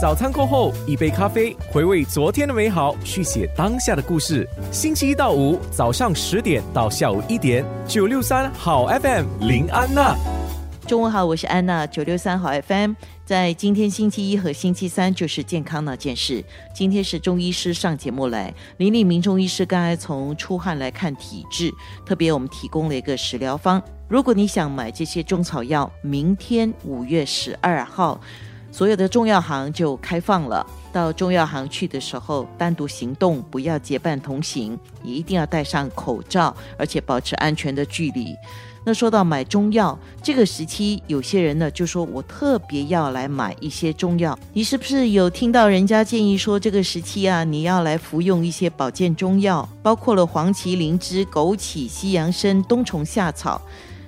早餐过后，一杯咖啡，回味昨天的美好，续写当下的故事。星期一到五早上十点到下午一点，九六三好 FM 林安娜。中午好，我是安娜，九六三好 FM。在今天星期一和星期三就是健康那件事。今天是中医师上节目来，林立明中医师刚才从出汗来看体质，特别我们提供了一个食疗方。如果你想买这些中草药，明天五月十二号，所有的中药行就开放了。到中药行去的时候，单独行动，不要结伴同行，你一定要戴上口罩，而且保持安全的距离。那说到买中药，这个时期有些人呢就说我特别要来买一些中药。你是不是有听到人家建议说这个时期啊，你要来服用一些保健中药，包括了黄芪、灵芝、枸杞、西洋参、冬虫夏草。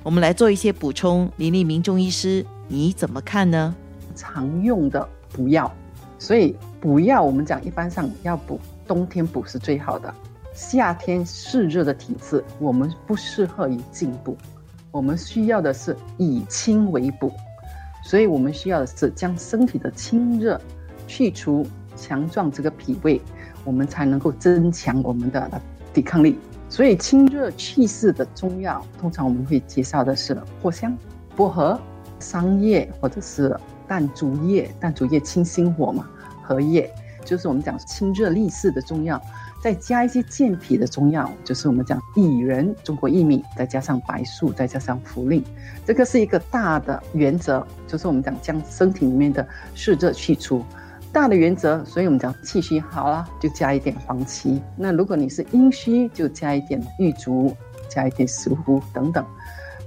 我们来做一些补充。林立明中医师，你怎么看呢？常用的补药，所以补药我们讲一般上要补，冬天补是最好的。夏天湿热的体质，我们不适合于进补。我们需要的是以清为补，所以我们需要的是将身体的清热去除，强壮这个脾胃，我们才能够增强我们的抵抗力。所以清热祛湿的中药，通常我们会介绍的是藿香、薄荷、桑叶或者是淡竹叶。淡竹叶清心火嘛，荷叶就是我们讲清热利湿的中药。再加一些健脾的中药，就是我们讲薏仁、中国薏米，再加上白术，再加上茯苓，这个是一个大的原则，就是我们讲将身体里面的湿热去除。大的原则，所以我们讲气虚好了，就加一点黄芪；那如果你是阴虚，就加一点玉竹，加一点石斛等等。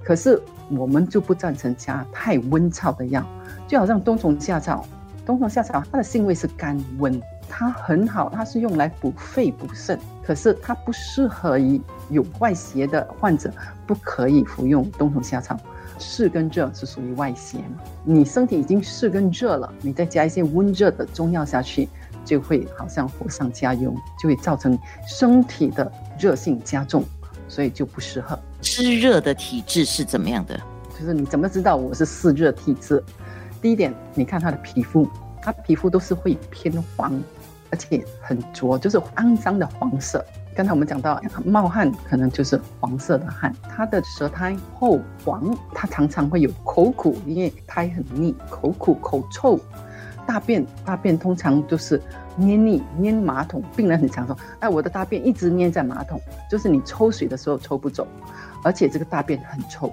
可是我们就不赞成加太温燥的药，就好像冬虫夏草，冬虫夏草它的性味是甘温。它很好，它是用来补肺补肾，可是它不适合于有外邪的患者，不可以服用冬虫夏草。湿跟热是属于外邪嘛？你身体已经湿跟热了，你再加一些温热的中药下去，就会好像火上加油，就会造成身体的热性加重，所以就不适合。湿热的体质是怎么样的？就是你怎么知道我是湿热体质？第一点，你看他的皮肤，他皮肤都是会偏黄。而且很浊，就是肮脏的黄色。刚才我们讲到冒汗，可能就是黄色的汗。他的舌苔厚黄，他常常会有口苦，因为苔很腻，口苦口臭。大便大便通常都是黏腻黏马桶，病人很常说：“哎，我的大便一直黏在马桶，就是你抽水的时候抽不走，而且这个大便很臭，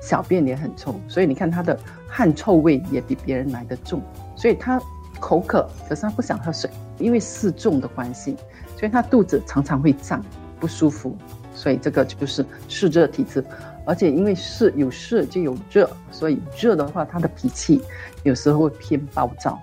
小便也很臭。所以你看他的汗臭味也比别人来的重，所以他。”口渴，可是他不想喝水，因为湿重的关系，所以他肚子常常会胀，不舒服。所以这个就是湿热体质，而且因为湿有湿就有热，所以热的话，他的脾气有时候会偏暴躁。